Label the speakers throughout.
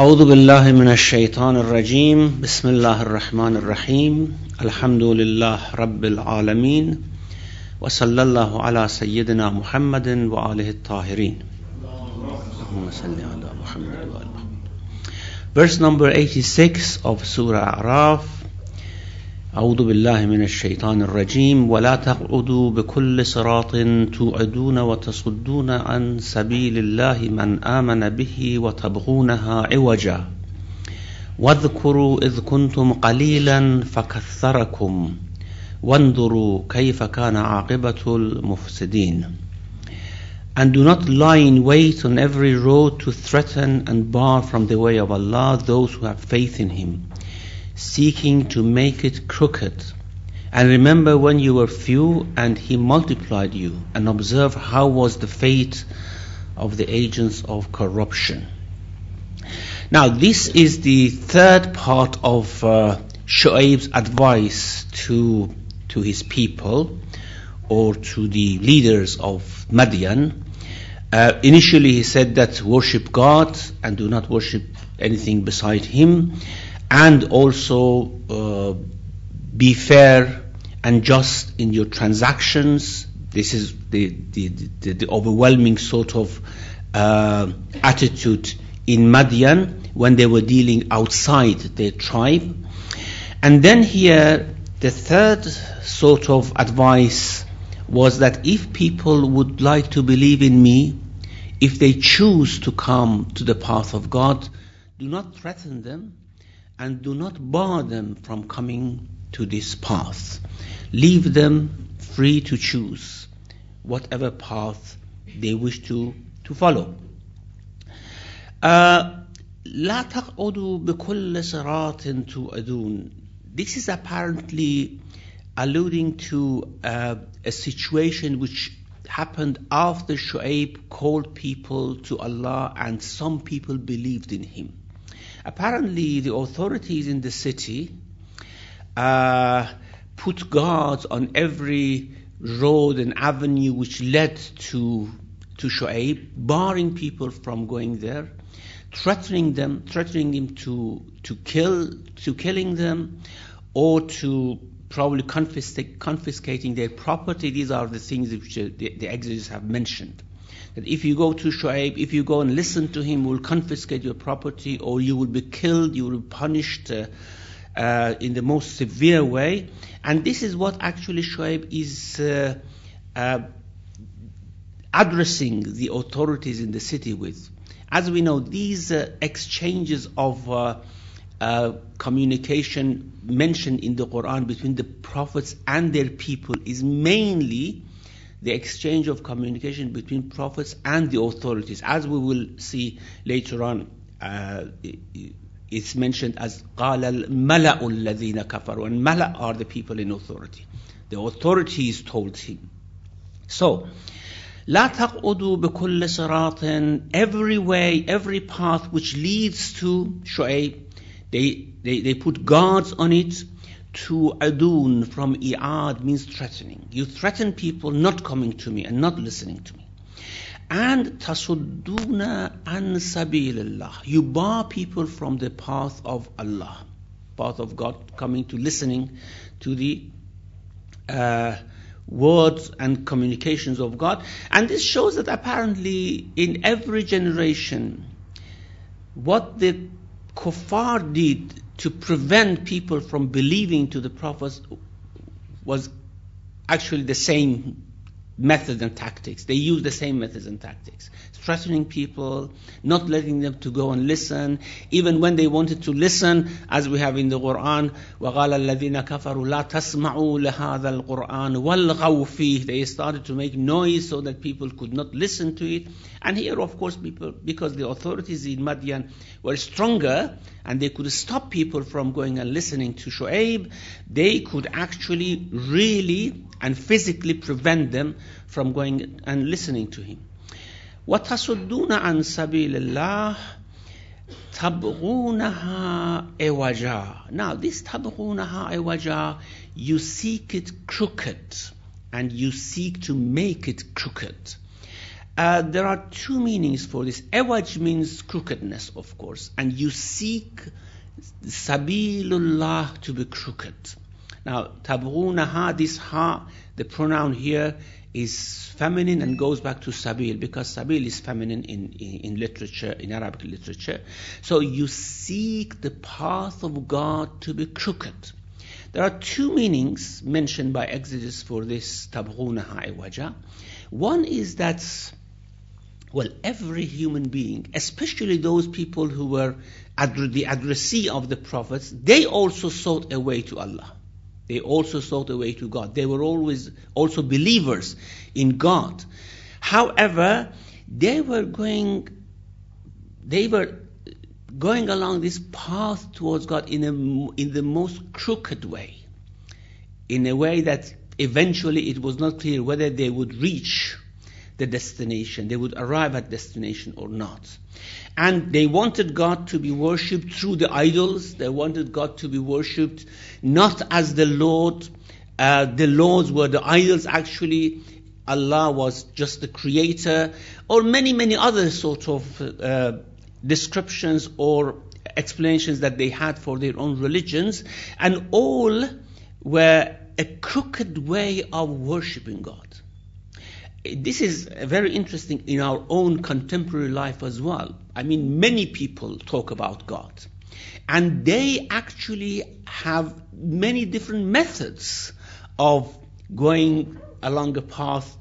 Speaker 1: أعوذ بالله من الشيطان الرجيم. بسم الله الرحمن الرحيم. الحمد لله رب العالمين. وصلى الله على سيدنا محمد وآله الطاهرين. اللهم صل على محمد وآل محمد. Verse number 86 of Surah Araf. أعوذ بالله من الشيطان الرجيم. ولا تقعدوا بكل صراط توعدون وتصدون عن سبيل الله من آمن به وتبغونها عوجا. واذكروا إذ كنتم قليلا فكثركم. وانظروا كيف كان عاقبة المفسدين. And do not lie in wait on every road to threaten and bar from the way of Allah those who have faith in Him. Seeking to make it crooked. And remember when you were few and he multiplied you, and observe how was the fate of the agents of corruption. Now, this is the third part of uh, advice to, to his people or to the leaders of Madian. Uh, initially, he said that worship God and do not worship anything beside Him and also uh, be fair and just in your transactions. This is the, the, the, the overwhelming sort of uh, attitude in Madian when they were dealing outside their tribe. And then here, the third sort of advice was that if people would like to believe in me, if they choose to come to the path of God, do not threaten them and do not bar them from coming to this path. Leave them free to choose whatever path they wish to, to follow. لا تقعدوا بكل صراط توعدون This is apparently alluding to uh, a situation which happened after Shu'aib called people to Allah and some people believed in him. Apparently, the authorities in the city uh, put guards on every road and avenue which led to to Shu'aib, barring people from going there, threatening them, threatening them to to kill, to killing them, or to probably confisc- confiscating their property. These are the things which the, the exegetes have mentioned that if you go to Shu'aib, if you go and listen to him, we'll confiscate your property, or you will be killed, you will be punished uh, uh, in the most severe way. And this is what actually Shu'aib is uh, uh addressing the authorities in the city with. As we know, these uh, exchanges of uh, communication mentioned in the Quran between the prophets and their people is mainly the exchange of communication between prophets and the authorities. As we will see later on, uh, it's mentioned as قال الملأ الذين كفروا and mala are the people in authority. The authorities told him. So, لا تقعدوا بكل صراط every way, every path which leads to Shu'aib, they, they, they put guards on it to adun from i'ad means threatening. You threaten people not coming to me and not listening to me. And tasudduna an sabilillah. You bar people from the path of Allah, path of God, coming to listening to the uh, words and communications of God. And this shows that apparently in every generation, what the kuffar did to prevent people from believing to the prophets was actually the same method and tactics. They use the same methods and tactics. Threatening people, not letting them to go and listen. Even when they wanted to listen, as we have in the Quran, وَقَالَ الَّذِينَ كَفَرُوا لَا تَسْمَعُوا لَهَذَا الْقُرْآنِ وَالْغَوْا فِيهِ They started to make noise so that people could not listen to it. And here, of course, people, because the authorities in Madian were stronger and they could stop people from going and listening to Shu'aib, they could actually really and physically prevent them from going and listening to him. وتصدون عن سبيل الله تبغونها إوجا Now this تبغونها إوجا you seek it crooked and you seek to make it crooked. uh, there are two meanings for this. Awaj means crookedness, of course, and you seek sabilullah to be crooked. Now, tabghunaha, this ha, the pronoun here is feminine and goes back to sabil because sabil is feminine in, in, in, literature, in Arabic literature. So you seek the path of God to be crooked. There are two meanings mentioned by exegetes for this tabghunaha iwaja. One is that, well, every human being, especially those people who were the addressee of the prophets, they also sought a way to Allah. They also sought a way to God. They were always also believers in God. However, they were going, they were going along this path towards God in, a, in the most crooked way, in a way that eventually it was not clear whether they would reach the destination, they would arrive at destination or not. And they wanted God to be worshipped through the idols. They wanted God to be worshipped not as the Lord. Uh, the lords were the idols actually. Allah was just the creator, or many, many other sort of uh, descriptions or explanations that they had for their own religions, and all were a crooked way of worshipping God. This is very interesting in our own contemporary life as well. I mean, many people talk about God, and they actually have many different methods of going along a path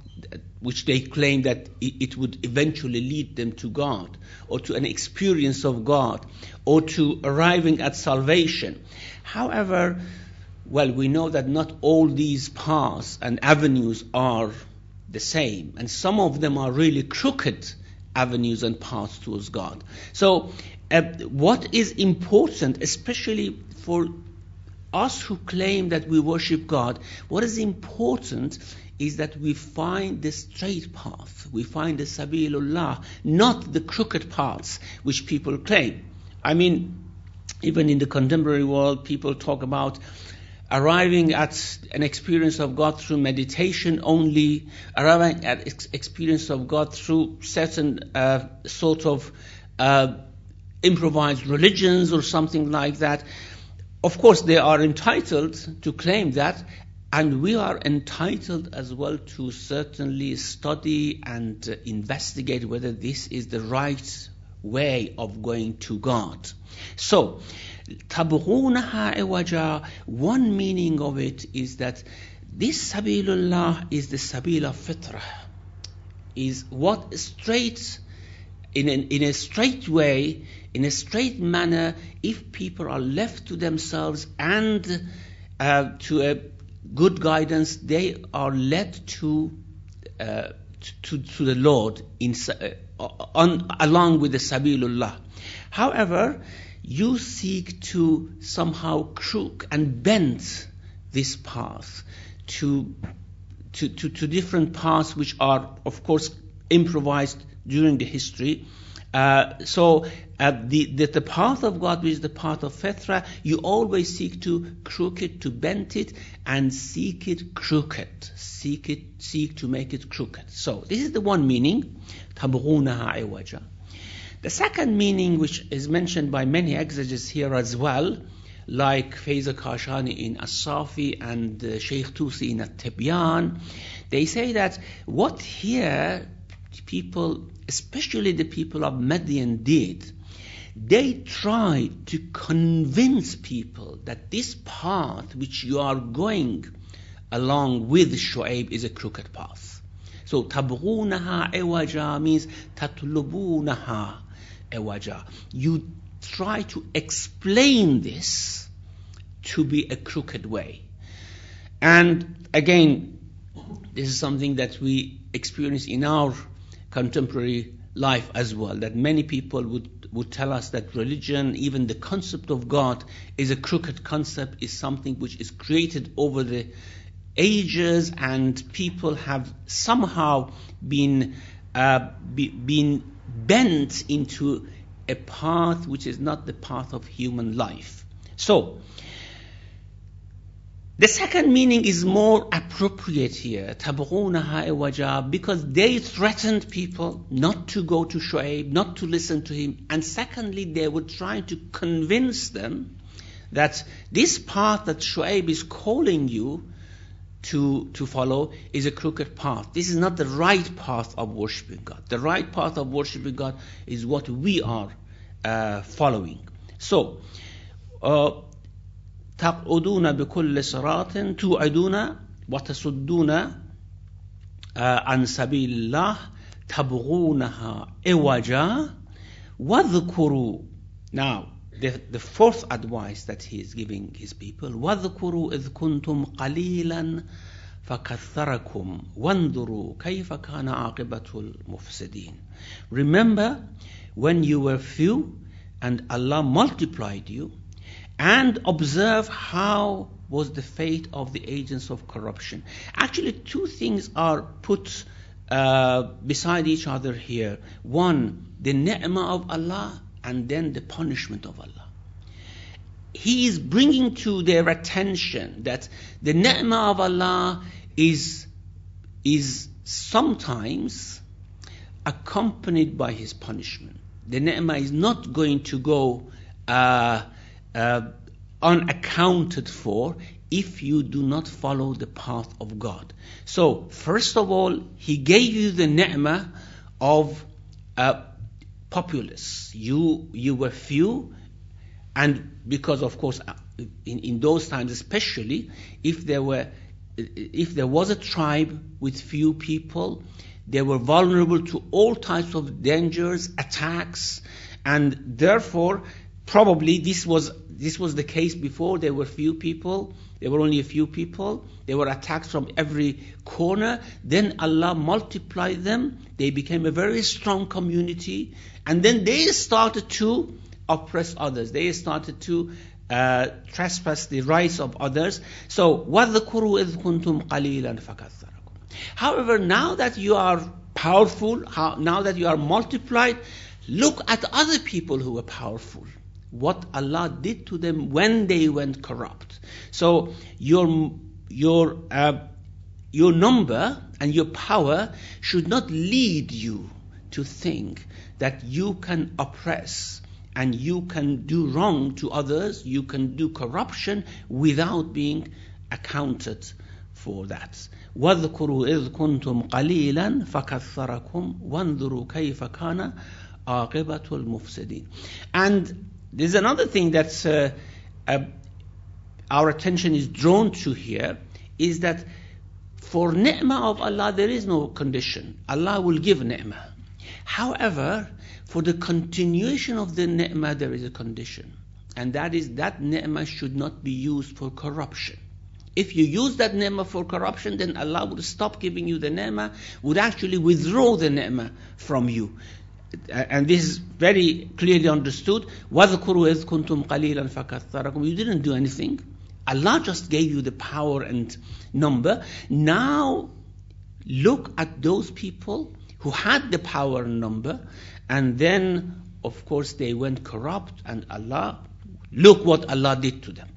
Speaker 1: which they claim that it would eventually lead them to God or to an experience of God or to arriving at salvation. However, well, we know that not all these paths and avenues are the same, and some of them are really crooked avenues and paths towards God. So, uh, what is important, especially for us who claim that we worship God, what is important is that we find the straight path, we find the sabilullah, not the crooked paths which people claim. I mean, even in the contemporary world, people talk about arriving at an experience of God through meditation only, arriving at ex- experience of God through certain uh, sort of uh, improvised religions or something like that. Of course, they are entitled to claim that, and we are entitled as well to certainly study and uh, investigate whether this is the right way of going to God. So, تَبْغُونَهَا عِوَجًا One meaning of it is that this Sabilullah is the Sabil of Fitrah, is what straight, in, an, in a straight way, in a straight manner, if people are left to themselves and uh, to a good guidance, they are led to uh, to, to the Lord in, uh, on, along with the Sabilullah. However, you seek to somehow crook and bend this path to, to, to, to different paths which are, of course, improvised during the history. Uh, so uh, the, the, the, path of God, which is the path of Fitrah, you always seek to crook it, to bend it, and seek it crooked. Seek it, seek to make it crooked. So this is the one meaning. تَبْغُونَهَا عِوَجًا the second meaning, which is mentioned by many exegetes here as well, like Faiza Kashani in As-Safi and uh, Sheikh Tusi in At-Tibyan, they say that what here people, especially the people of Madian did, they tried to convince people that this path which you are going along with Shu'aib is a crooked path. So tabghunaha iwaja means ewaja. You try to explain this to be a crooked way. And again, this is something that we experience in our contemporary life as well, that many people would, would tell us that religion, even the concept of God, is a crooked concept, is something which is created over the ages, and people have somehow been, uh, be, been bent into a path which is not the path of human life. So, the second meaning is more appropriate here, because they threatened people not to go to Shu'aib, not to listen to him, and secondly, they were trying to convince them that this path that Shu'aib is calling you to, to follow is a crooked path. This is not the right path of worshiping God. The right path of worshiping God is what we are uh, following. So, uh, تقعدون بكل صراط توعدون وتصدون عن سبيل الله تبغونها عوجا واذكروا now the, the fourth advice that he is giving his people واذكروا إذ كنتم قليلا فكثركم وانظروا كيف كان عاقبة المفسدين remember when you were few and Allah multiplied you and observe how was the fate of the agents of corruption. Actually, two things are put uh, beside each other here. One, the ni'mah of Allah, and then the punishment of Allah. He is bringing to their attention that the ni'mah of Allah is, is sometimes accompanied by His punishment. The ni'mah is not going to go uh, uh, unaccounted for if you do not follow the path of God. So, first of all, He gave you the ni'mah of a populace. You, you were few, and because, of course, uh, in, in those times especially, if there were if there was a tribe with few people, they were vulnerable to all types of dangers, attacks, and therefore probably this was this was the case before there were few people there were only a few people there were attacks from every corner then allah multiplied them they became a very strong community and then they started to oppress others they started to uh, trespass the rights of others so وَذْكُرُوا إِذْ كُنْتُمْ قَلِيلًا فَكَثَّرَكُمْ however now that you are powerful how, now that you are multiplied look at other people who are powerful what Allah did to them when they went corrupt. So your your uh, your number and your power should not lead you to think that you can oppress and you can do wrong to others, you can do corruption without being accounted for that. واذكروا إذ كنتم قليلا فكثركم وانظروا كيف كان عاقبة المفسدين. And there's another thing that uh, uh, our attention is drawn to here is that for ni'mah of Allah there is no condition. Allah will give ni'mah. However, for the continuation of the ni'mah there is a condition. And that is that ni'mah should not be used for corruption. If you use that ni'mah for corruption, then Allah would stop giving you the ni'mah, would actually withdraw the ni'mah from you and this is very clearly understood. وَذْكُرُوا إِذْ كُنْتُمْ قَلِيلًا فَكَثَّرَكُمْ You didn't do anything. Allah just gave you the power and number. Now, look at those people who had the power and number, and then, of course, they went corrupt, and Allah, look what Allah did to them.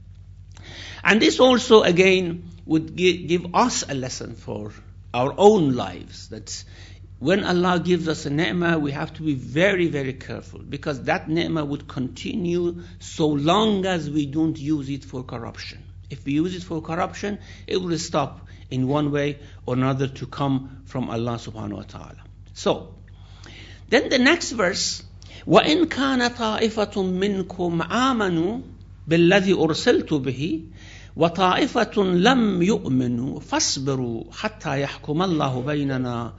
Speaker 1: And this also, again, would give us a lesson for our own lives. That when Allah gives us a ni'mah, we have to be very, very careful because that ni'mah would continue so long as we don't use it for corruption. If we use it for corruption, it will stop in one way or another to come from Allah subhanahu wa ta'ala. So, then the next verse, وَإِن كَانَ طَائِفَةٌ مِّنْكُمْ آمَنُوا بِالَّذِي أُرْسِلْتُ بِهِ وطائفة لم يؤمنوا فاصبروا حتى يحكم الله بيننا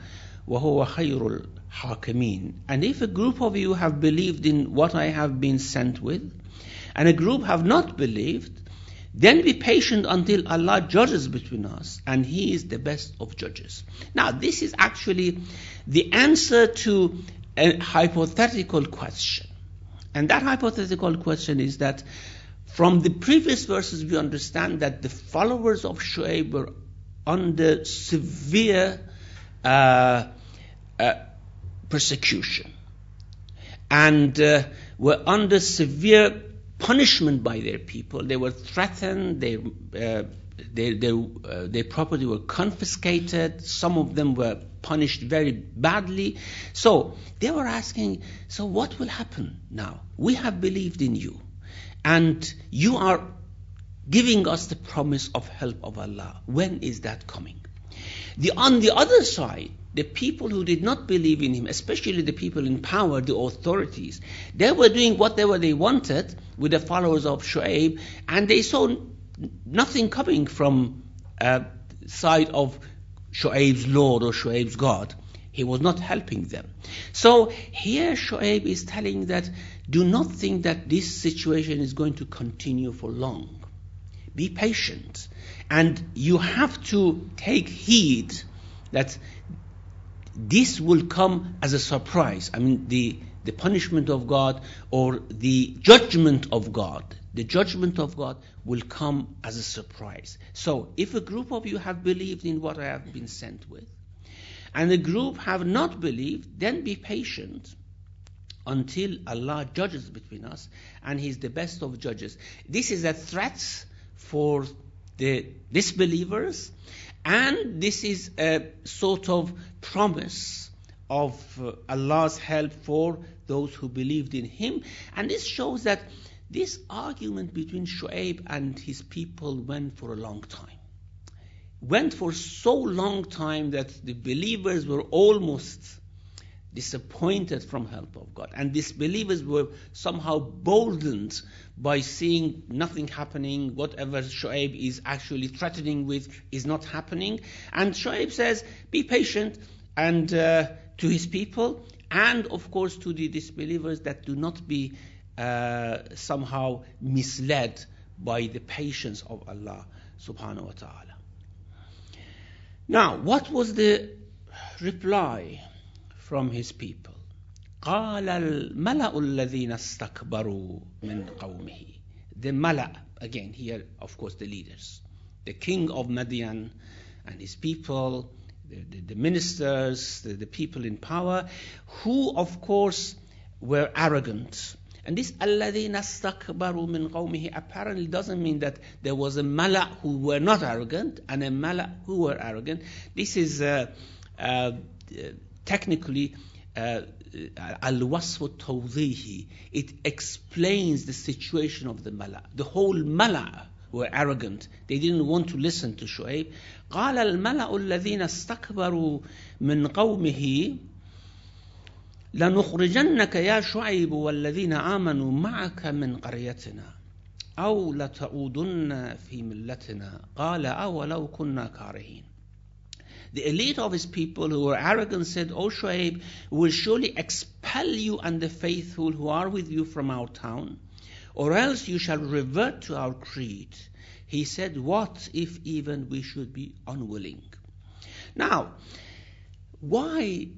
Speaker 1: وَهُوَ خَيْرُ الْحَاكِمِينَ And if a group of you have believed in what I have been sent with, and a group have not believed, then be patient until Allah judges between us, and He is the best of judges. Now, this is actually the answer to a hypothetical question. And that hypothetical question is that from the previous verses, we understand that the followers of Shu'aib were under severe uh, uh, persecution and uh, were under severe punishment by their people. They were threatened, they, uh, their, their, uh, their property were confiscated. Some of them were punished very badly. So they were asking, so what will happen now? We have believed in you, and you are giving us the promise of help of Allah. When is that coming? The, on the other side, the people who did not believe in him, especially the people in power, the authorities, they were doing whatever they wanted with the followers of Shu'aib, and they saw nothing coming from uh, side of Shu'aib's Lord or Shu'aib's God. He was not helping them. So here Shu'aib is telling that do not think that this situation is going to continue for long. Be patient. And you have to take heed that this will come as a surprise. I mean, the, the punishment of God or the judgment of God. The judgment of God will come as a surprise. So, if a group of you have believed in what I have been sent with, and a group have not believed, then be patient until Allah judges between us, and He's the best of judges. This is a threat for the disbelievers, and this is a sort of promise of uh, Allah's help for those who believed in Him. And this shows that this argument between Shu'aib and his people went for a long time. Went for so long time that the believers were almost disappointed from help of God. And disbelievers were somehow boldened by seeing nothing happening, whatever Shu'aib is actually threatening with is not happening. And Shu'aib says, be patient and uh, to his people, and of course to the disbelievers that do not be uh, somehow misled by the patience of Allah subhanahu wa ta'ala. Now, what was the reply from his people. قال الملأ الذين استكبروا من قومه the mala, again, here, of course, the leaders, the king of Madian and his people, the, the, the ministers, the, the, people in power, who, of course, were arrogant. And this alladhina stakbaru min qawmihi apparently doesn't mean that there was a mala who were not arrogant and a mala who were arrogant. This is uh, uh, technically uh, al-wasf tawdihi it explains the situation of the mala the whole mala were arrogant they didn't want to listen to Shu'aib قال الملأ الذين استكبروا من قومه لنخرجنك يا شعيب والذين آمنوا معك من قريتنا أو لتعودن في ملتنا قال أولو كنا كارهين The elite of his people who were arrogant said, O Shu'aib, we will surely expel you and the faithful who are with you from our town, or else you shall revert to our creed. He said, What if even we should be unwilling? Now, why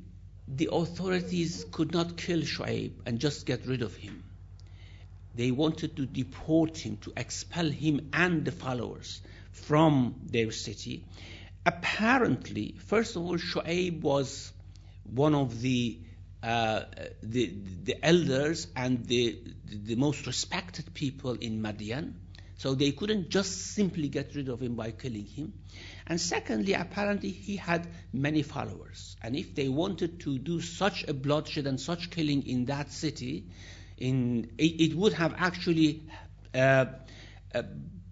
Speaker 1: the authorities could not kill Shu'aib and just get rid of him? They wanted to deport him, to expel him and the followers from their city apparently, first of all, Shu'aib was one of the uh, the, the elders and the, the most respected people in Madian. So they couldn't just simply get rid of him by killing him. And secondly, apparently he had many followers. And if they wanted to do such a bloodshed and such killing in that city, in, it, it would have actually uh, uh,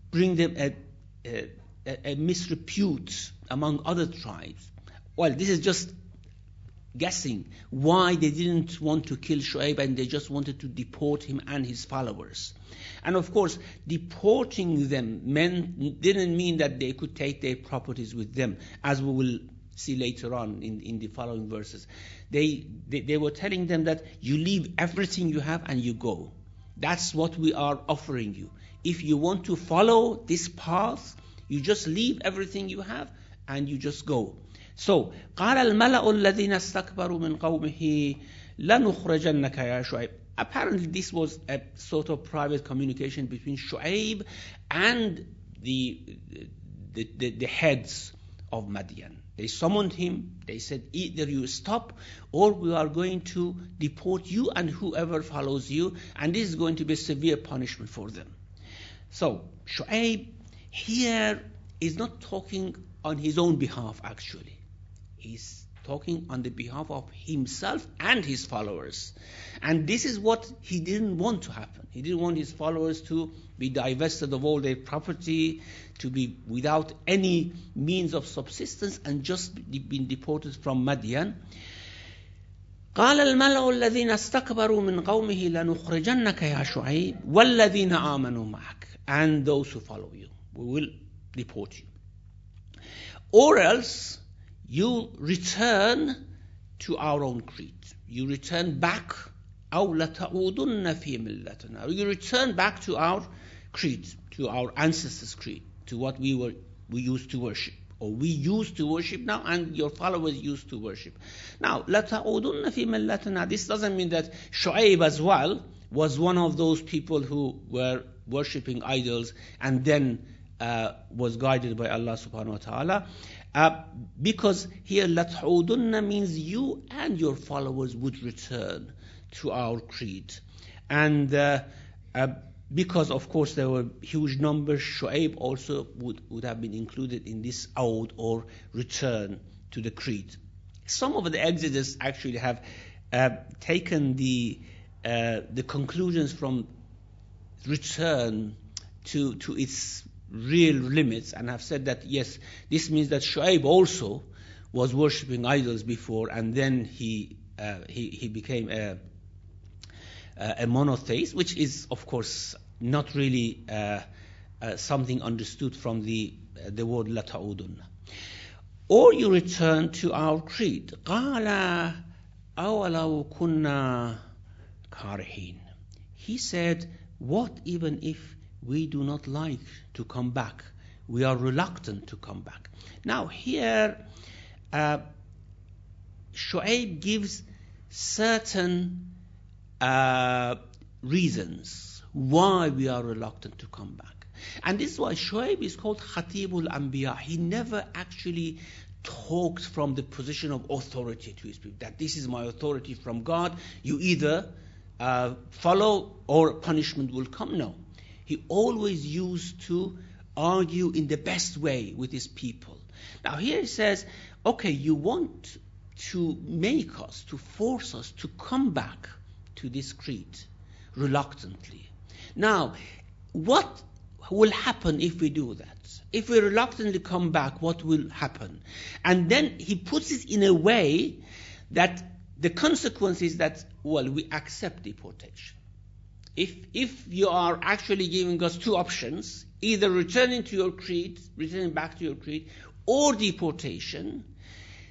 Speaker 1: bring them a, a, a misrepute among other tribes. Well, this is just guessing why they didn't want to kill Shu'aib and they just wanted to deport him and his followers. And of course, deporting them meant, didn't mean that they could take their properties with them, as we will see later on in, in the following verses. They, they, they were telling them that you leave everything you have and you go. That's what we are offering you. If you want to follow this path, you just leave everything you have and you just go. So, قال الملأ الذين استكبروا من قومه لنخرجنك يا شعيب. Apparently this was a sort of private communication between Shu'aib and the, the, the, the heads of Madian. They summoned him. They said, either you stop or we are going to deport you and whoever follows you. And this is going to be a severe punishment for them. So Shu'aib here is not talking on his own behalf actually. He's talking on the behalf of himself and his followers. And this is what he didn't want to happen. He didn't want his followers to be divested of all their property, to be without any means of subsistence, and just been deported from Madian. قال الملأ الذين استكبروا من قومه لنخرجنك يا شعيب والذين آمنوا معك and those who follow you we will deport you or else you return to our own creed. You return back أو لتعودن في ملتنا. You return back to our creed, to our ancestors' creed, to what we were we used to worship. Or we used to worship now and your followers used to worship. Now, لتعودن في ملتنا. This doesn't mean that Shu'aib as well was one of those people who were worshipping idols and then uh, was guided by Allah subhanahu wa ta'ala. Uh, because here, لَتْعُودُنَّ means you and your followers would return to our creed. And uh, uh, because, of course, there were huge numbers, Shu'aib also would, would have been included in this out or return to the creed. Some of the exegetes actually have uh, taken the, uh, the conclusions from return to, to its real limits and have said that yes, this means that Shu'aib also was worshipping idols before and then he, uh, he, he became a, a monotheist, which is of course not really uh, uh, something understood from the, uh, the word لَتَعُودُنَّ. Or you return to our creed. قَالَ أَوَلَوْ كُنَّا كَارِهِينَ He said, what even if we do not like to come back. We are reluctant to come back. Now, here, uh, Shu'aib gives certain uh, reasons why we are reluctant to come back. And this is why Shu'aib is called Khatibul Anbiya. He never actually talked from the position of authority to his people, that this is my authority from God, you either uh, follow or punishment will come. No he always used to argue in the best way with his people. Now here he says, okay, you want to make us, to force us to come back to this creed reluctantly. Now, what will happen if we do that? If we reluctantly come back, what will happen? And then he puts it in a way that the consequence is that, well, we accept deportation if, if you are actually giving us two options, either returning to your creed, returning back to your creed, or deportation,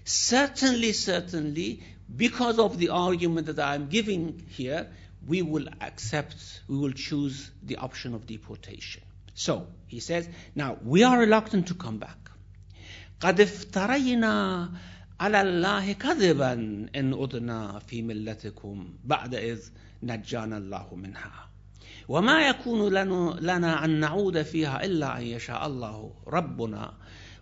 Speaker 1: certainly, certainly, because of the argument that I'm giving here, we will accept, we will choose the option of deportation. So, he says, now we are reluctant to come back. قَدْ على الله كذبا إن أدنا في ملتكم بعد إذ نجانا الله منها. وما يكون لنا أن نعود فيها إلا أن يشاء الله ربنا.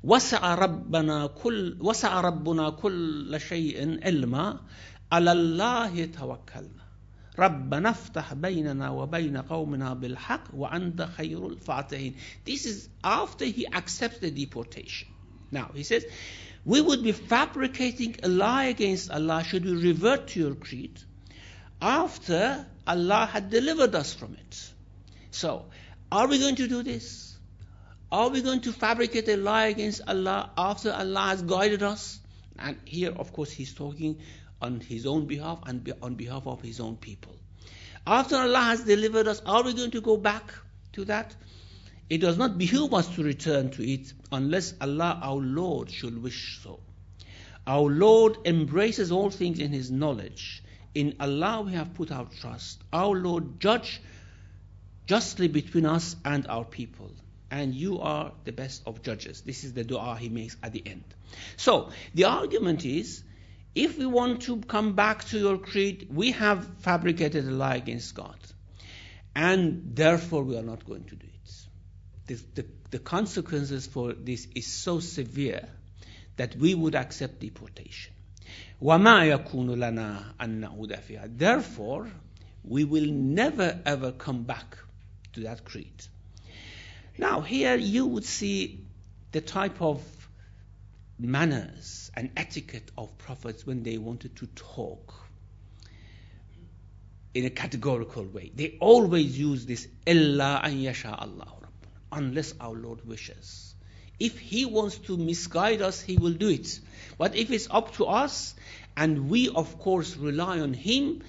Speaker 1: وسع ربنا كل وسع ربنا كل شيء علما. على الله توكلنا. ربنا افتح بيننا وبين قومنا بالحق وأنت خير الفاتحين. This is after he accepts the deportation. Now he says, we would be fabricating a lie against Allah should we revert to your creed after Allah had delivered us from it. So, are we going to do this? Are we going to fabricate a lie against Allah after Allah has guided us? And here, of course, he's talking on his own behalf and on behalf of his own people. After Allah has delivered us, are we going to go back to that? It does not behoove us to return to it unless Allah, our Lord, should wish so. Our Lord embraces all things in His knowledge in Allah we have put our trust. Our Lord, judge justly between us and our people. And you are the best of judges. This is the dua he makes at the end. So, the argument is if we want to come back to your creed, we have fabricated a lie against God. And therefore, we are not going to do it The, the, the consequences for this is so severe that we would accept deportation. وَمَا يَكُونُ لَنَا أَن نَعُودَ فِيهَا Therefore, we will never ever come back to that creed. Now, here you would see the type of manners and etiquette of prophets when they wanted to talk in a categorical way. They always use this illa an yasha Allah unless our Lord wishes. If He wants to misguide us, He will do it. But if it's up to us, and we of course rely on Him,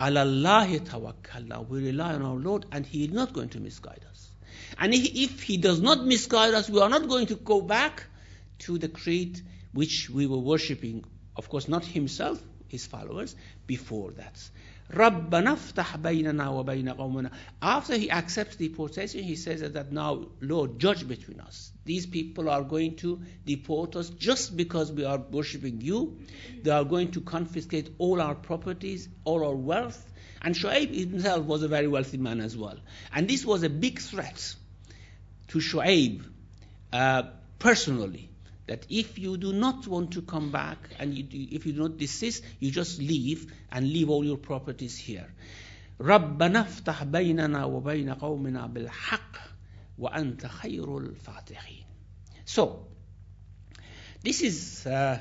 Speaker 1: Allah tawakkalna, we rely on our Lord, and He is not going to misguide us. And if He does not misguide us, we are not going to go back to the creed which we were worshipping. Of course, not Himself, His followers, before that. رَبَّنَا افتح بيننا وبين قومنا. After he accepts deportation, he says that now, Lord, judge between us. These people are going to deport us just because we are worshipping you. They are going to confiscate all our properties, all our wealth. And Shu'aib himself was a very wealthy man as well. And this was a big threat to Shu'aib uh, personally that if you do not want to come back and you do, if you do not desist, you just leave and leave all your properties here. ربنا افتح بيننا وبين قومنا بالحق وأنت خير الفاتحين. So, this is uh,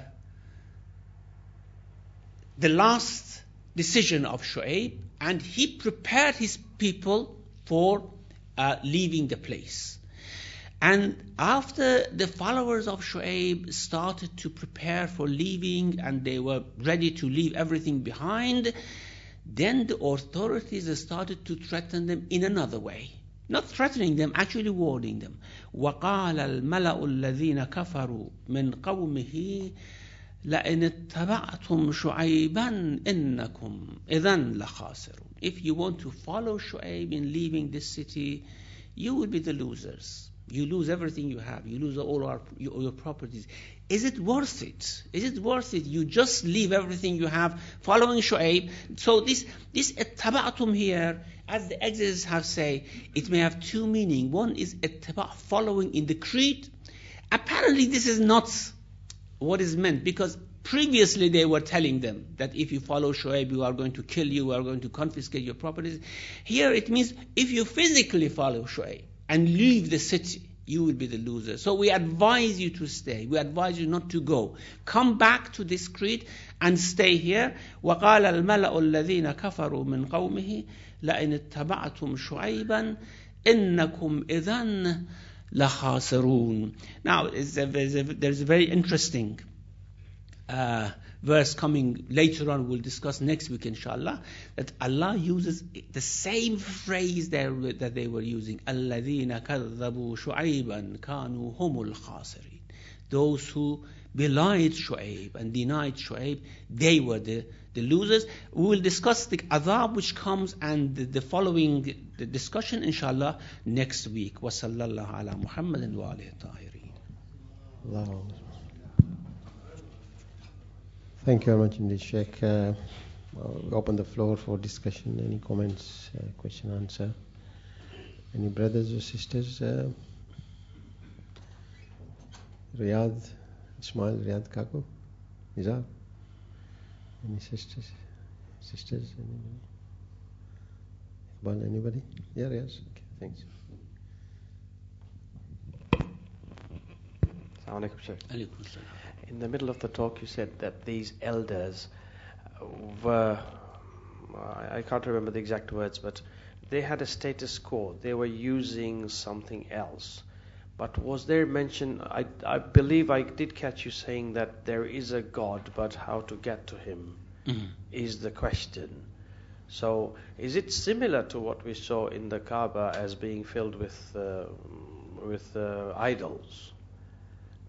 Speaker 1: the last decision of Shu'aib, and he prepared his people for uh, leaving the place. And after the followers of Shu'aib started to prepare for leaving and they were ready to leave everything behind, then the authorities started to threaten them in another way. Not threatening them, actually warning them. وقال الملأ الذين كفروا من قومه لئن اتبعتم شعيبا إنكم إذا لخاسرون. If you want to follow Shu'aib in leaving this city, you will be the losers. You lose everything you have. You lose all our, your, your properties. Is it worth it? Is it worth it? You just leave everything you have following Shu'aib. So this, this ittaba'tum here, as the exegetes have say, it may have two meaning. One is ittaba, following in the creed. Apparently this is not what is meant because previously they were telling them that if you follow Shu'aib, we are going to kill you, we are going to confiscate your properties. Here it means if you physically follow Shu'aib, and leave the city, you will be the loser. So we advise you to stay. We advise you not to go. Come back to this creed and stay here. وقال الملأ الذين كفروا من قومه لئن اتبعتم شعيبا إنكم إذا لخاسرون. Now, there's a, there's a very interesting uh, verse coming later on, we'll discuss next week, inshallah, that Allah uses the same phrase there that they were using. الَّذِينَ كَذَّبُوا شُعَيْبًا كَانُوا هُمُ الْخَاسِرِينَ Those who belied Shu'aib and denied Shu'aib, they were the, the losers. We will discuss the adhab which comes and the, the following the discussion, inshallah, next week. وَصَلَّى اللَّهُ عَلَى مُحَمَّدٍ وَآلِهِ الطَّاهِرِينَ
Speaker 2: Thank you very much indeed, Sheikh. Uh, we open the floor for discussion. Any comments, uh, question, answer? Any brothers or sisters? Uh, Riyadh, Ismail, Riyadh Kaku, Nizar? Any sisters? Sisters? Anybody? Iqbal, anybody? Yeah, yes. Okay, thanks.
Speaker 3: Assalamu alaikum, Sheikh in the middle of the talk, you said that these elders were, I can't remember the exact words, but they had a status quo. They were using something else. But was there mention, I, I believe I did catch you saying that there is a God, but how to get to Him mm-hmm. is the question. So, is it similar to what we saw in the Kaaba as being filled with, uh, with uh, idols?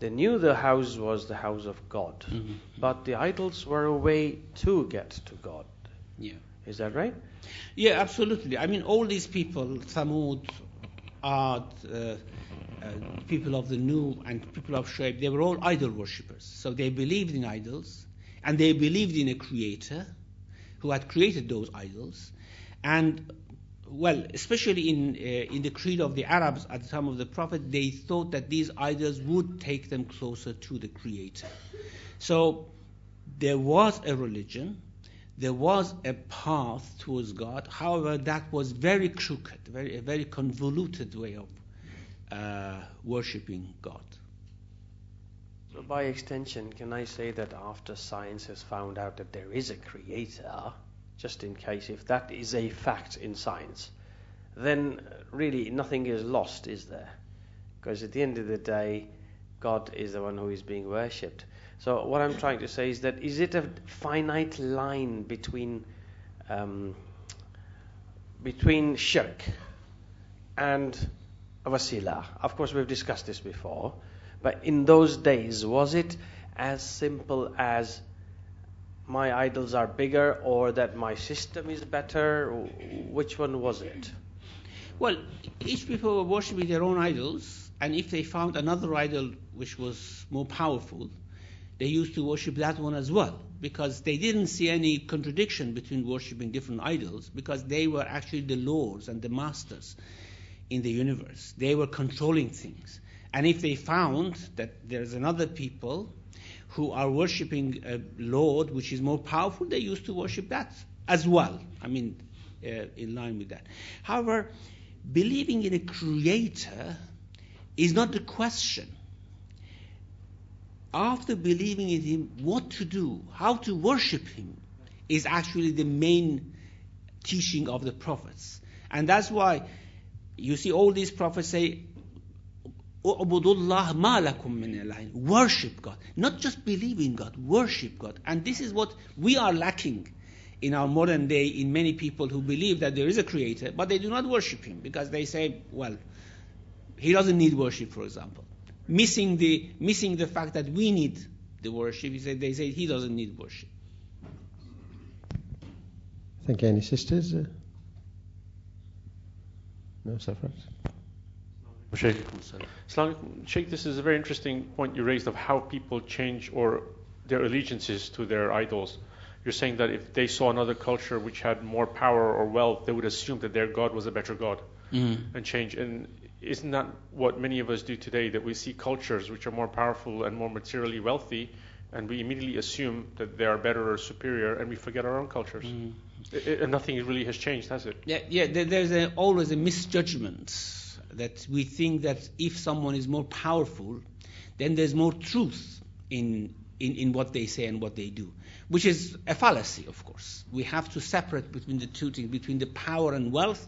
Speaker 3: They knew the house was the house of God, mm-hmm. but the idols were a way to get to God.
Speaker 1: Yeah.
Speaker 3: Is that right?
Speaker 1: Yeah, absolutely. I mean, all these people, Thamud, Ad, uh, uh, people of the Nuh and people of Shu'aib, they were all idol worshippers. So they believed in idols, and they believed in a creator who had created those idols. And well, especially in, uh, in the creed of the Arabs at the time of the Prophet, they thought that these idols would take them closer to the Creator. So there was a religion, there was a path towards God. However, that was very crooked, very, a very convoluted way of uh, worshipping God.
Speaker 3: So by extension, can I say that after science has found out that there is a creator, just in case if that is a fact in science, then really nothing is lost, is there? Because at the end of the day, God is the one who is being worshipped. So what I'm trying to say is that is it a finite line between um, between shirk and wasila? Of course, we've discussed this before, but in those days, was it as simple as my idols are bigger or that my system is better? Which one was it?
Speaker 1: Well, each people were worshipping their own idols, and if they found another idol which was more powerful, they used to worship that one as well because they didn't see any contradiction between worshipping different idols because they were actually the lords and the masters in the universe. They were controlling things. And if they found that there's another people who are worshipping a lord which is more powerful, they used to worship that as well. I mean, uh, in line with that. However, believing in a creator is not the question after believing in Him, what to do, how to worship Him, is actually the main teaching of the prophets. And that's why you see all these prophets say, Worship God. Not just believe in God, worship God. And this is what we are lacking in our modern day in many people who believe that there is a creator, but they do not worship Him because they say, well, He doesn't need worship, for example missing the missing the fact that we need the worship. Said, they say he doesn't need worship.
Speaker 2: Thank you. Any sisters? Uh, no, Safras?
Speaker 4: Sheikh. This is a very interesting point you raised of how people change or their allegiances to their idols. You're saying that if they saw another culture which had more power or wealth, they would assume that their God was a better God mm. and change. And isn't that what many of us do today? That we see cultures which are more powerful and more materially wealthy, and we immediately assume that they are better or superior, and we forget our own cultures. Mm. It, it, and nothing really has changed, has it?
Speaker 1: Yeah, yeah. There's a, always a misjudgment that we think that if someone is more powerful, then there's more truth in, in, in what they say and what they do, which is a fallacy, of course. We have to separate between the two things, between the power and wealth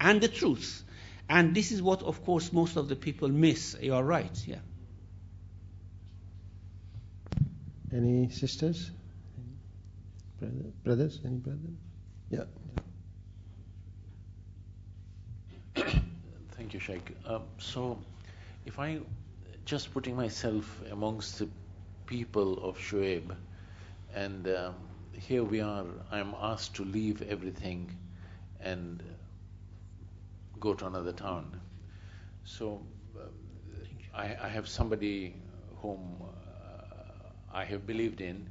Speaker 1: and the truth. And this is what, of course, most of the people miss. You are right, yeah.
Speaker 2: Any sisters? Brother, brothers? Any brother? Yeah.
Speaker 5: Thank you, Sheikh. Um, so, if I just putting myself amongst the people of Shuaib, and um, here we are, I'm asked to leave everything and go to another town. So uh, I, I, have somebody whom uh, I have believed in.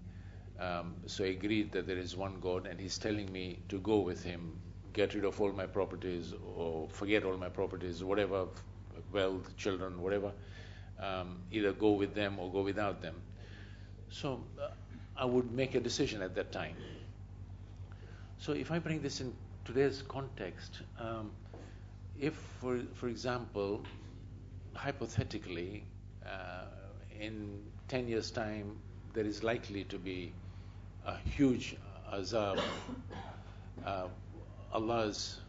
Speaker 5: Um, so I agreed that there is one God, and he's telling me to go with him, get rid of all my properties, or forget all my properties, whatever, wealth, children, whatever. Um, either go with them or go without them. So uh, I would make a decision at that time. So if I bring this in today's context, um, if, for, for example, hypothetically, uh, in 10 years' time, there is likely to be a huge azab, uh, Allah's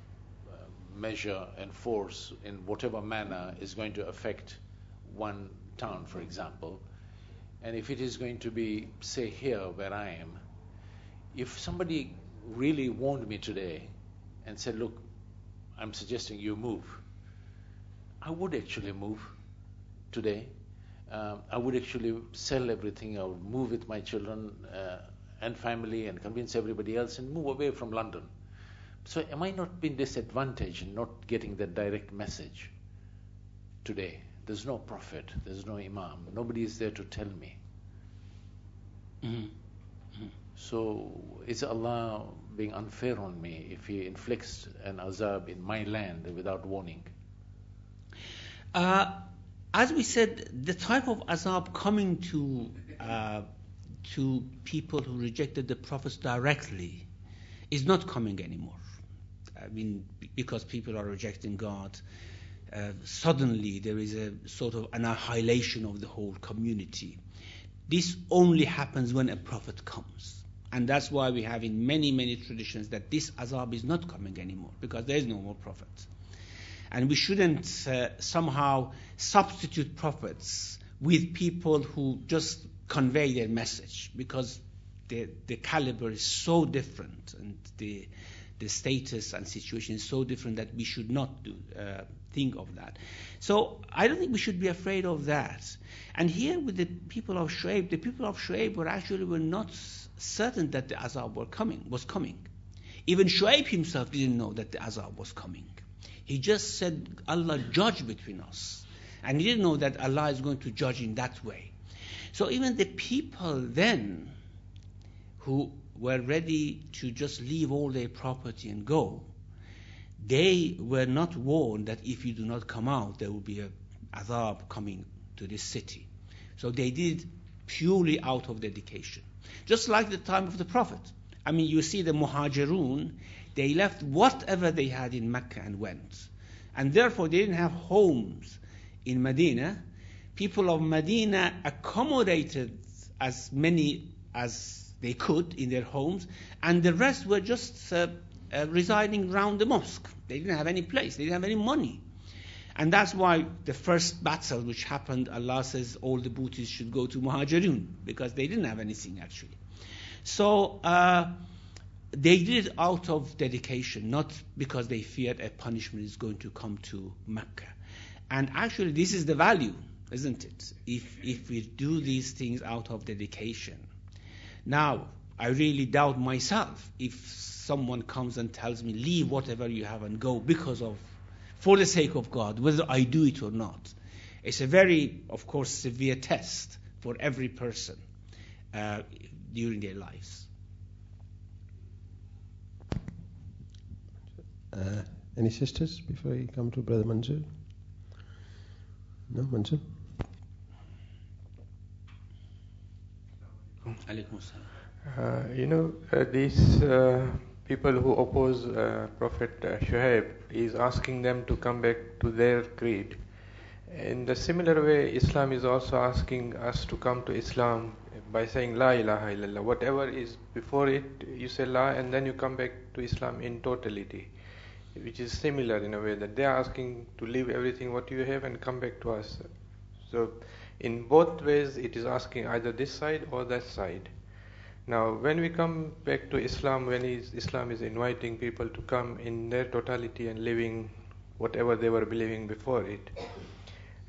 Speaker 5: uh, measure and force in whatever manner is going to affect one town, for example. And if it is going to be, say, here where I am, if somebody really warned me today and said, look, I'm suggesting you move. I would actually move today. Um, I would actually sell everything. I would move with my children uh, and family and convince everybody else and move away from London. So, am I not being disadvantaged in not getting that direct message today? There's no prophet, there's no imam, nobody is there to tell me. Mm-hmm. So is Allah being unfair on me if He inflicts an azab in my land without warning?
Speaker 1: Uh, as we said, the type of azab coming to uh, to people who rejected the prophets directly is not coming anymore. I mean, because people are rejecting God, uh, suddenly there is a sort of annihilation of the whole community. This only happens when a prophet comes. And that's why we have in many, many traditions that this azab is not coming anymore because there is no more prophet. And we shouldn't uh, somehow substitute prophets with people who just convey their message because the, the caliber is so different and the, the status and situation is so different that we should not do, uh, think of that. So I don't think we should be afraid of that. And here with the people of Shuaib, the people of Shuaib were actually were not certain that the azab were coming, was coming. Even Shuaib himself didn't know that the azab was coming. He just said, Allah judge between us. And he didn't know that Allah is going to judge in that way. So even the people then who were ready to just leave all their property and go, they were not warned that if you do not come out, there will be a azab coming to this city. So they did purely out of dedication. Just like the time of the Prophet. I mean, you see the Muhajirun, they left whatever they had in Mecca and went. And therefore, they didn't have homes in Medina. People of Medina accommodated as many as they could in their homes, and the rest were just uh, uh, residing around the mosque. They didn't have any place, they didn't have any money. And that's why the first battle which happened, Allah says all the booty should go to Muhajirun, because they didn't have anything actually. So uh, they did it out of dedication, not because they feared a punishment is going to come to Mecca. And actually, this is the value, isn't it? If, if we do these things out of dedication. Now, I really doubt myself if someone comes and tells me, leave whatever you have and go because of, for the sake of God, whether I do it or not. It's a very, of course, severe test for every person uh, during their lives.
Speaker 2: Uh, any sisters before you come to Brother Mansoor? No, Mansoor?
Speaker 6: Uh, you know, uh, these uh, people who oppose uh, Prophet uh, Shuaib is asking them to come back to their creed. In the similar way, Islam is also asking us to come to Islam by saying La ilaha illallah. Whatever is before it, you say La, and then you come back to Islam in totality, which is similar in a way that they are asking to leave everything what you have and come back to us. So, in both ways, it is asking either this side or that side. Now, when we come back to Islam, when Islam is inviting people to come in their totality and living whatever they were believing before it,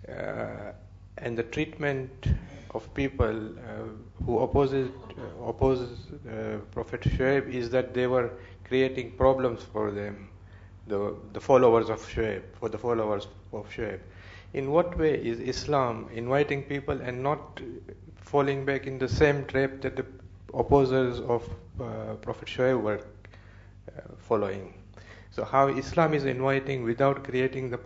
Speaker 6: uh, and the treatment of people uh, who opposes uh, oppose uh, Prophet Shuaib is that they were creating problems for them, the the followers of Shuaib, for the followers of Shuaib. In what way is Islam inviting people and not falling back in the same trap that the opposers of uh, Prophet Shuaib were uh, following. So how Islam is inviting without creating the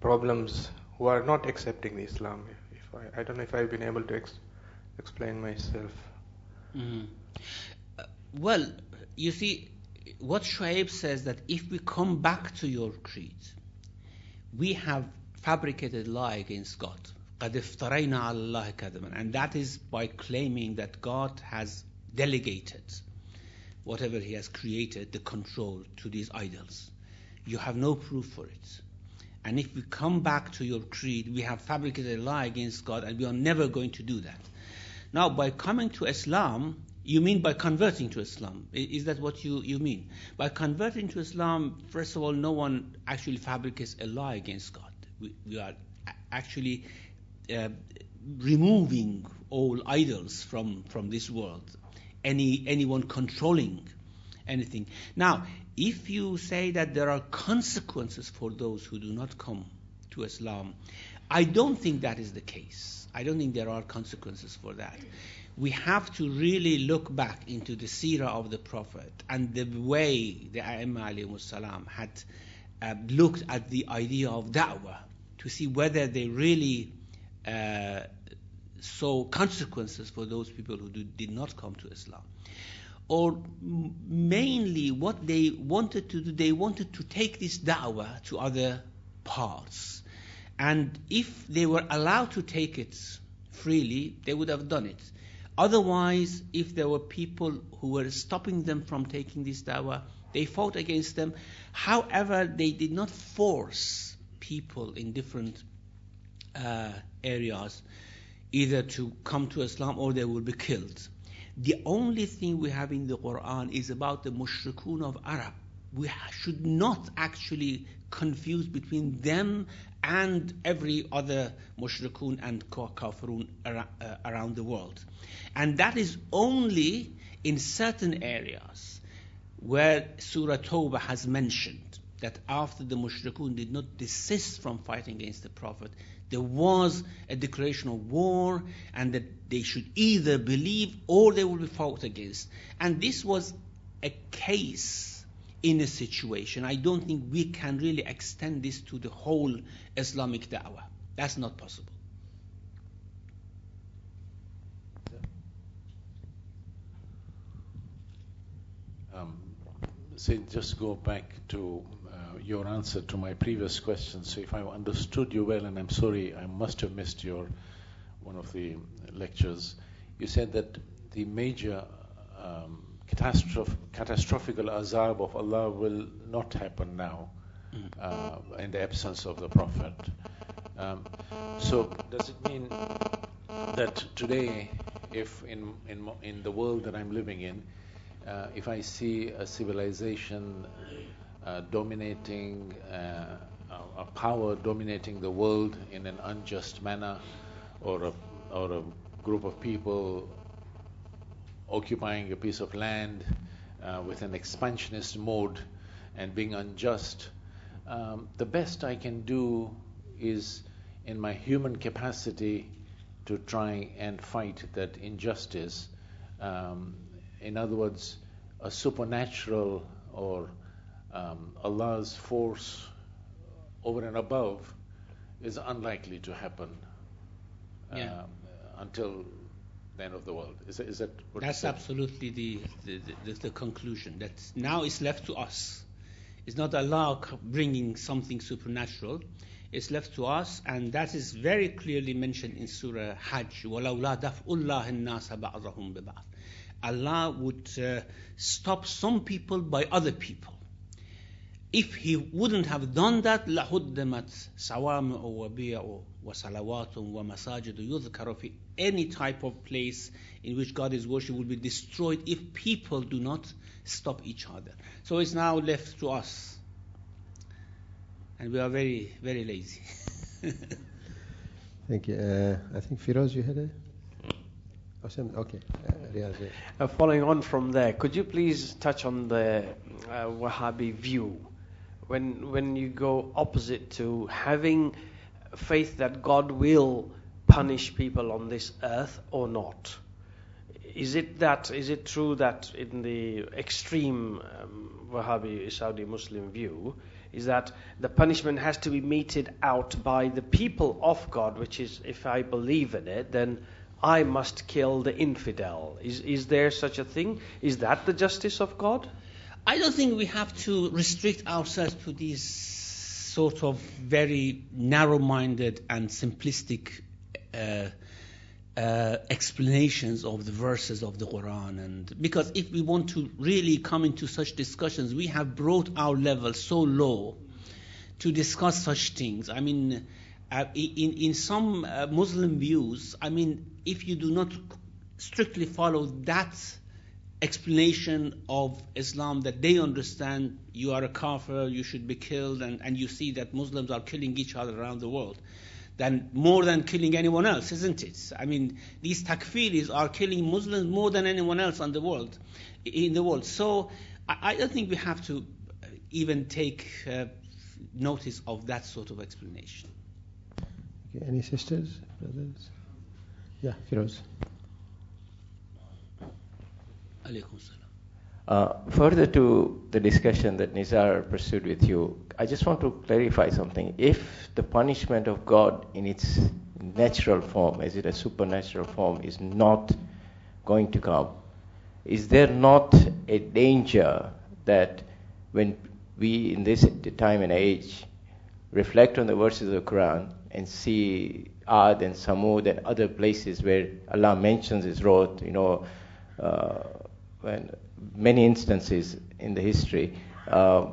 Speaker 6: problems who are not accepting Islam. If I, I don't know if I've been able to ex- explain myself.
Speaker 1: Mm-hmm. Uh, well, you see, what Shuaib says that if we come back to your creed, we have fabricated lie against God. قد افترينا على الله كذبا and that is by claiming that God has delegated whatever he has created the control to these idols you have no proof for it and if we come back to your creed we have fabricated a lie against God and we are never going to do that now by coming to Islam you mean by converting to Islam is that what you, you mean by converting to Islam first of all no one actually fabricates a lie against God we, we are actually uh, removing all idols from, from this world, any anyone controlling anything. Now, if you say that there are consequences for those who do not come to Islam, I don't think that is the case. I don't think there are consequences for that. We have to really look back into the seerah of the Prophet and the way the Aimma had uh, looked at the idea of da'wah to see whether they really uh, saw consequences for those people who do, did not come to Islam. Or mainly what they wanted to do, they wanted to take this da'wah to other parts. And if they were allowed to take it freely, they would have done it. Otherwise, if there were people who were stopping them from taking this dawah, they fought against them. However, they did not force people in different uh, areas either to come to Islam or they will be killed. The only thing we have in the Quran is about the mushrikun of Arab. We should not actually confuse between them and every other mushrikun and kafirun uh, around the world. And that is only in certain areas where Surah Tawbah has mentioned that after the mushrikun did not desist from fighting against the Prophet, there was a declaration of war and that they should either believe or they will be fought against. And this was a case in a situation. I don't think we can really extend this to the whole Islamic da'wah. That's not possible.
Speaker 5: Um, so just go back to your answer to my previous question. So if I understood you well, and I'm sorry, I must have missed your one of the lectures. You said that the major um, catastroph- catastrophical azab of Allah will not happen now mm. uh, in the absence of the Prophet. Um, so does it mean that today, if in in in the world that I'm living in, uh, if I see a civilization dominating, uh, a power dominating the world in an unjust manner, or a, or a group of people occupying a piece of land uh, with an expansionist mode and being unjust, um, the best I can do is in my human capacity to try and fight that injustice. Um, in other words, a supernatural or um, Allah's force over and above is unlikely to happen
Speaker 1: yeah.
Speaker 5: um, until the end of the world. Is, is that what
Speaker 1: That's absolutely the, the, the, the, conclusion. That now it's left to us. It's not Allah bringing something supernatural. It's left to us, and that is very clearly mentioned in Surah Hajj. وَلَوْلَا دَفْءُ اللَّهِ النَّاسَ بَعْضَهُم بِبَعْضٍ Allah would uh, stop some people by other people. If He wouldn't have done that, لَهُدَّمَتْ صَوَامِعُ وَبِيعُ وَصَلَوَاتٌ وَمَسَاجِدُ يُذْكَرُ فِي Any type of place in which God is worshipped will be destroyed if people do not stop each other. So it's now left to us. And we are very, very lazy.
Speaker 2: Thank you. Uh, I think Firoz, you had a Okay.
Speaker 3: Uh, following on from there, could you please touch on the uh, Wahhabi view? when, when you go opposite to having faith that God will punish people on this earth or not? Is it that? Is it true that in the extreme um, Wahhabi Saudi Muslim view, is that the punishment has to be meted out by the people of God, which is, if I believe in it, then I must kill the infidel. Is, is there such a thing? Is that the justice of God?
Speaker 1: I don't think we have to restrict ourselves to these sort of very narrow minded and simplistic uh, uh, explanations of the verses of the Quran. And because if we want to really come into such discussions, we have brought our level so low to discuss such things. I mean, uh, in, in some uh, Muslim views, I mean, if you do not strictly follow that explanation of Islam that they understand you are a kafir, you should be killed, and, and you see that Muslims are killing each other around the world, then more than killing anyone else, isn't it? I mean, these takfiris are killing Muslims more than anyone else in the world. In the world, so I, I don't think we have to even take uh, notice of that sort of explanation.
Speaker 2: Okay, any sisters, brothers? Yeah, Firoz.
Speaker 7: Uh, further to the discussion that Nizar pursued with you, I just want to clarify something. If the punishment of God in its natural form, as it a supernatural form, is not going to come, is there not a danger that when we in this time and age reflect on the verses of the Quran and see Ad and Samud and other places where Allah mentions His wrath, you know, uh, when many instances in the history, uh,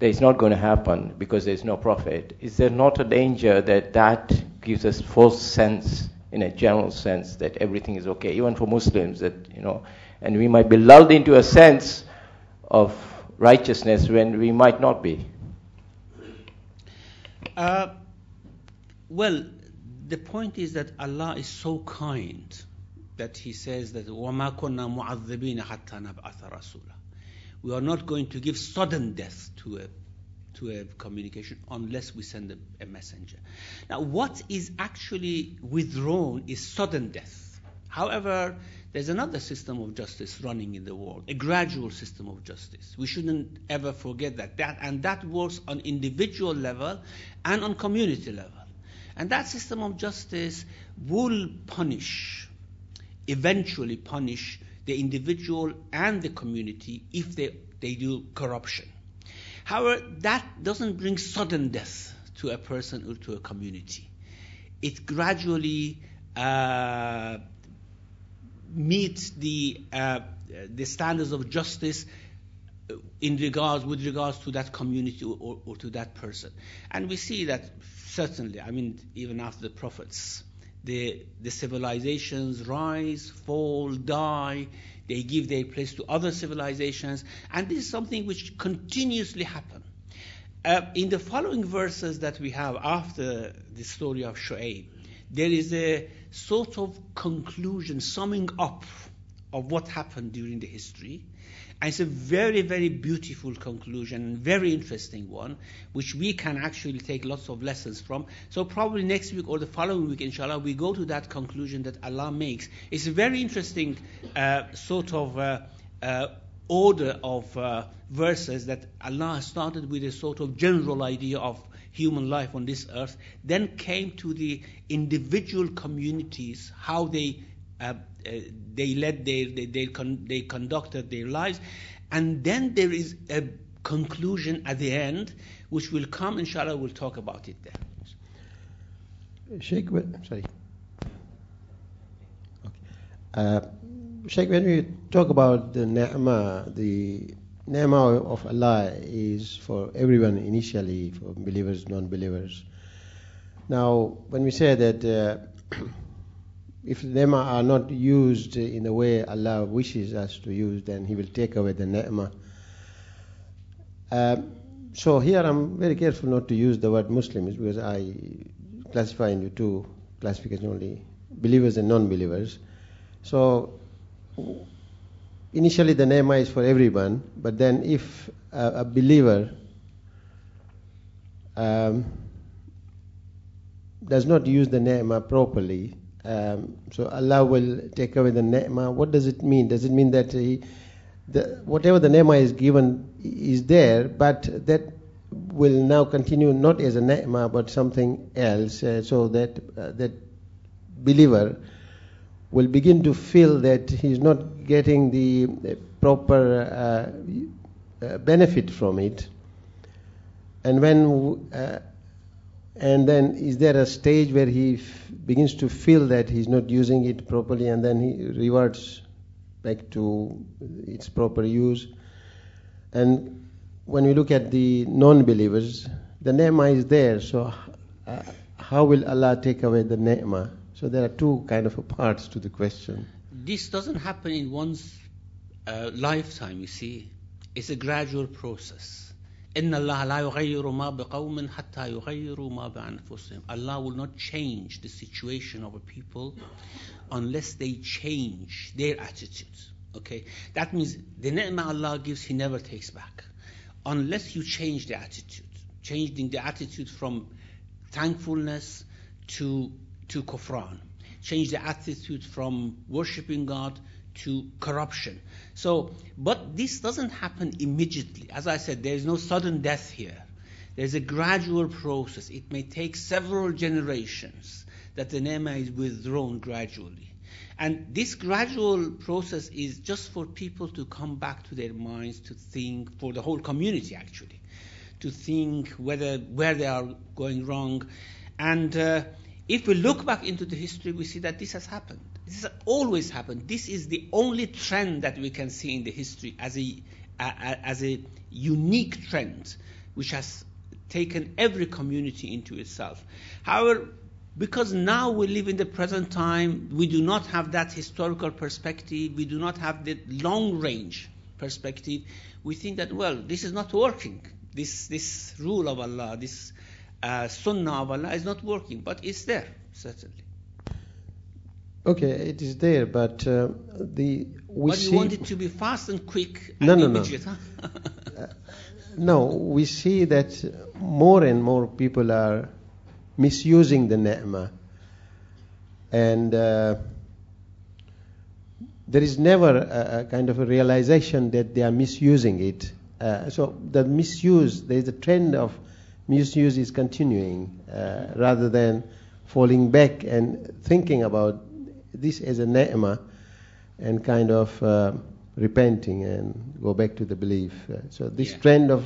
Speaker 7: not going to happen because there is no prophet. Is there not a danger that that gives us false sense, in a general sense, that everything is okay, even for Muslims, that you know, and we might be lulled into a sense of righteousness when we might not be?
Speaker 1: Uh, well, the point is that Allah is so kind that He says that وَمَا كُنَّا مُعَذِّبِينَ حَتَّى نَبْعَثَ رَسُولًا We are not going to give sudden death to a to a communication unless we send a, a messenger. Now, what is actually withdrawn is sudden death. However, there's another system of justice running in the world, a gradual system of justice. We shouldn't ever forget that. that and that works on individual level and on community level. And that system of justice will punish, eventually punish the individual and the community if they, they do corruption. However, that doesn't bring sudden death to a person or to a community. It gradually uh, meets the uh, the standards of justice in regards with regards to that community or, or, to that person. And we see that certainly, I mean, even after the prophets, the the civilizations rise, fall, die, they give their place to other civilizations, and this is something which continuously happens. Uh, in the following verses that we have after the story of Shu'aib, there is a sort of conclusion, summing up of what happened during the history. It's a very, very beautiful conclusion, very interesting one, which we can actually take lots of lessons from. So probably next week or the following week, inshallah, we go to that conclusion that Allah makes. It's a very interesting uh, sort of uh, uh, order of uh, verses that Allah started with a sort of general idea of human life on this earth, then came to the individual communities, how they they led their, they, they, con- they conducted their lives, and then there is a conclusion at the end, which will come, inshallah, we'll talk about it there.
Speaker 2: Sheikh, sorry. Okay. Uh, Sheikh, when we talk about the ni'mah, the ni'mah of Allah is for everyone initially, for believers, non-believers. Now, when we say that uh, if ni'mah are not used in the way Allah wishes us to use, then He will take away the ni'mah. Uh, so here I'm very careful not to use the word Muslims because I classify into two classifications only, believers and non-believers. So initially the ni'mah is for everyone, but then if a, a believer um, does not use the ni'mah properly, um, so Allah will take away the ni'mah. What does it mean? Does it mean that he, the, whatever the ni'mah is given is there, but that will now continue not as a ni'mah but something else, uh, so that uh, that believer will begin to feel that he's not getting the proper uh, uh, benefit from it. And when uh, and then is there a stage where he f- begins to feel that he's not using it properly, and then he reverts back to its proper use. And when we look at the non-believers, the ni'mah is there. So uh, how will Allah take away the ni'mah? So there are two kind of parts to the question.
Speaker 1: This doesn't happen in one's uh, lifetime, you see. It's a gradual process. إن الله لا يغير ما بقوم حتى يغيروا ما بأنفسهم. Allah will not change the situation of a people unless they change their attitudes. Okay, that means the ni'mah Allah gives, He never takes back, unless you change the attitude, changing the attitude from thankfulness to to kufran, change the attitude from worshipping God to corruption. So, but this doesn't happen immediately. As I said, there is no sudden death here. There's a gradual process. It may take several generations that the ni'mah is withdrawn gradually. And this gradual process is just for people to come back to their minds, to think, for the whole community actually, to think whether where they are going wrong. And uh, if we look back into the history, we see that this has happened. This has always happened. This is the only trend that we can see in the history as a, as a unique trend, which has taken every community into itself. However, because now we live in the present time, we do not have that historical perspective, we do not have the long range perspective, we think that, well, this is not working. This, this rule of Allah, this uh, sunnah of Allah is not working, but it's there, certainly.
Speaker 2: Okay, it is there, but uh, the we
Speaker 1: but
Speaker 2: see.
Speaker 1: you want it to be fast and quick and
Speaker 2: No, no, no.
Speaker 1: huh?
Speaker 2: No, we see that more and more people are misusing the ni'mah. And uh, there is never a, a kind of a realization that they are misusing it. Uh, so the misuse, there is a trend of misuse is continuing uh, rather than falling back and thinking about this as a ni'mah and kind of uh, repenting and go back to the belief. Uh, so this
Speaker 1: Yeah.
Speaker 2: trend of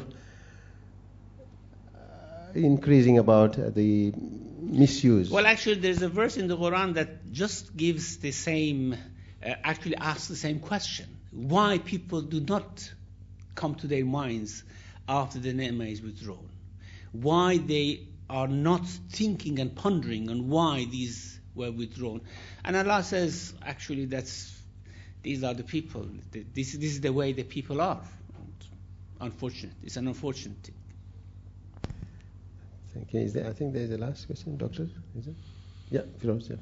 Speaker 2: uh, increasing about the misuse.
Speaker 1: Well, actually, there's a verse in the Quran that just gives the same, uh, actually asks the same question. Why people do not come to their minds after the ni'mah is withdrawn? Why they are not thinking and pondering on why these were withdrawn? And Allah says, actually, that's these are the people. This, this is the way the people are. Unfortunate. It's an unfortunate thing.
Speaker 2: Thank you. Is there, I think there is a last question, Doctor. Is it? Yeah, Firoz. Yeah.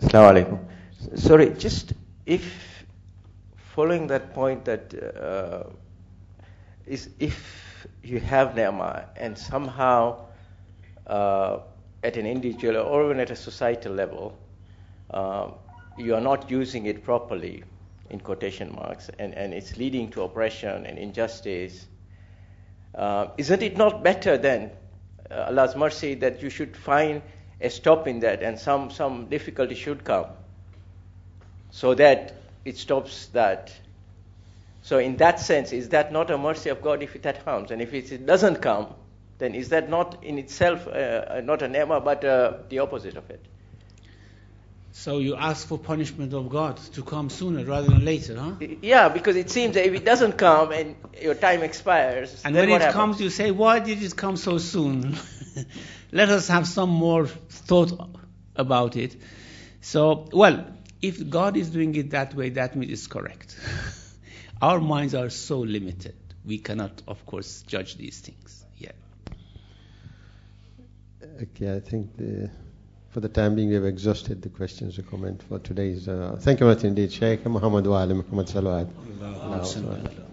Speaker 7: Assalamu alaikum. Sorry, just if following that point that uh, is if you have ni'mah and somehow uh, at an individual or even at a societal level uh, you are not using it properly in quotation marks and, and it's leading to oppression and injustice uh, isn't it not better then uh, Allah's mercy that you should find a stop in that and some, some difficulty should come so that it stops that. So, in that sense, is that not a mercy of God if that harms? And if it doesn't come, then is that not in itself uh, uh, not a ni'mah but uh, the opposite of it?
Speaker 1: So you ask for punishment of God to come sooner rather than later, huh?
Speaker 7: Yeah, because it seems that if it doesn't come and your time expires,
Speaker 1: And
Speaker 7: then
Speaker 1: when it
Speaker 7: happens?
Speaker 1: comes, you say, Why did it come so soon? Let us have some more thought about it. So, well, if God is doing it that way, that means it's correct. Our minds are so limited. We cannot, of course, judge these things.
Speaker 2: Okay, I think the, for the time being we have exhausted the questions or comment for today's. Uh, thank you very much indeed, Sheikh Muhammad Wali Muhammad Salawat.